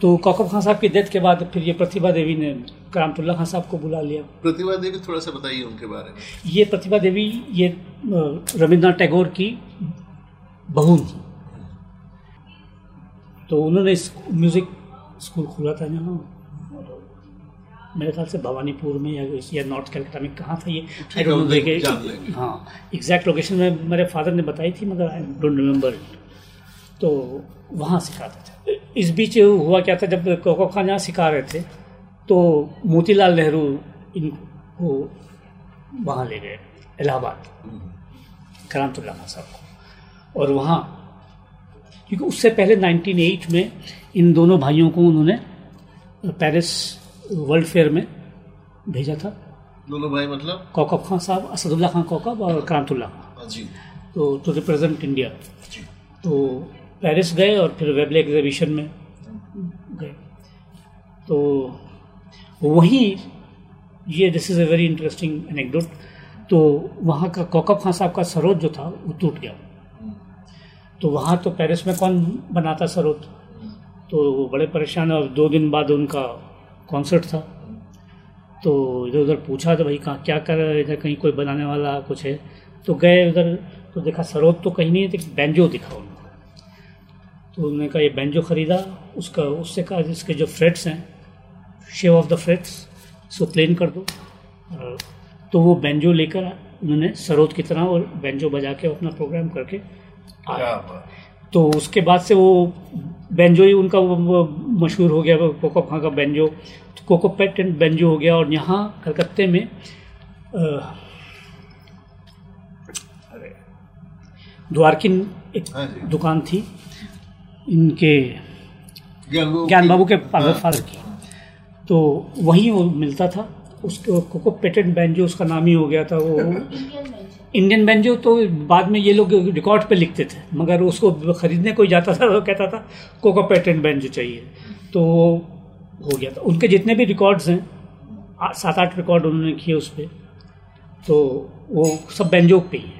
तो कौकब खान साहब की डेथ के बाद फिर ये प्रतिभा देवी ने करामतुल्ला खान साहब को बुला लिया। प्रतिभा देवी थोड़ा सा बताइए उनके बारे में। ये प्रतिभा देवी ये रविन्द्रनाथ टैगोर की बहू थी। तो उन्होंने म्यूज़िक स्कूल खोला था यहाँ। मेरे ख्याल से भवानीपुर में या या नॉर्थ कैलकाटा में कहाँ था ये? आई डोंट हाँ एग्जैक्ट लोकेशन में मेरे फादर ने बताई थी मगर आई डोंट रिमेम्बर तो वहाँ सिखाते थे। इस बीच हुआ क्या था जब कोको खान यहाँ सिखा रहे थे तो मोतीलाल नेहरू इनको वहाँ ले गए इलाहाबाद करामतुल्ला खान साहब को। और वहाँ क्योंकि उससे पहले 1908 में इन दोनों भाइयों को उन्होंने पेरिस वर्ल्ड फेयर में भेजा था। दोनों भाई मतलब? कौकब खान साहब असदुल्ला खान कौकब और करामतुल्ला खान हाँ जी। तो टू रिप्रेजेंट इंडिया तो पेरिस गए और फिर वेबले एग्जीबिशन में गए। तो वहीं, ये this is a very interesting anecdote तो वहाँ का कौकब खान साहब का सरोद जो था, वो टूट गया। तो वहाँ तो पेरिस में कौन बनाता सरोद? तो वो बड़े परेशान और दो दिन बाद उनका कॉन्सर्ट था। तो इधर उधर पूछा तो भाई, कहाँ, क्या कर इधर कहीं कोई बनाने वाला कुछ है? तो गए उधर तो देखा सरोद तो कहीं नहीं है तो बैंजो दिखा उनको तो उन्होंने कहा ये बैंजो ख़रीदा उसका उससे कहा इसके जो फ्रेट्स हैं शेव ऑफ़ द फ्रेट्स इसको प्लेन कर दो। तो वो बैंजो लेकर उन्होंने सरोद की तरह और बैंजो बजा के अपना प्रोग्राम करके आया तो उसके बाद से वो बेंजो ही उनका वो मशहूर हो गया कोको खां का बेंजो तो कोको पेट एंड बेंजो हो गया। और यहाँ कलकत्ते में द्वारकिन एक हाँ दुकान थी इनके ज्ञान बाबू के फादर फादर की। तो वहीं वो मिलता था। उसको कोको पेटेंट बैंजो उसका नाम ही हो गया था वो। इंडियन बैंजो तो बाद में ये लोग रिकॉर्ड पे लिखते थे। मगर उसको खरीदने कोई जाता था वो कहता था कोको पेटेंट बैंजो चाहिए। तो वो हो गया था। उनके जितने भी रिकॉर्ड्स हैं सात आठ रिकॉर्ड उन्होंने किए उस पर तो वो सब बैंजो पे ही है।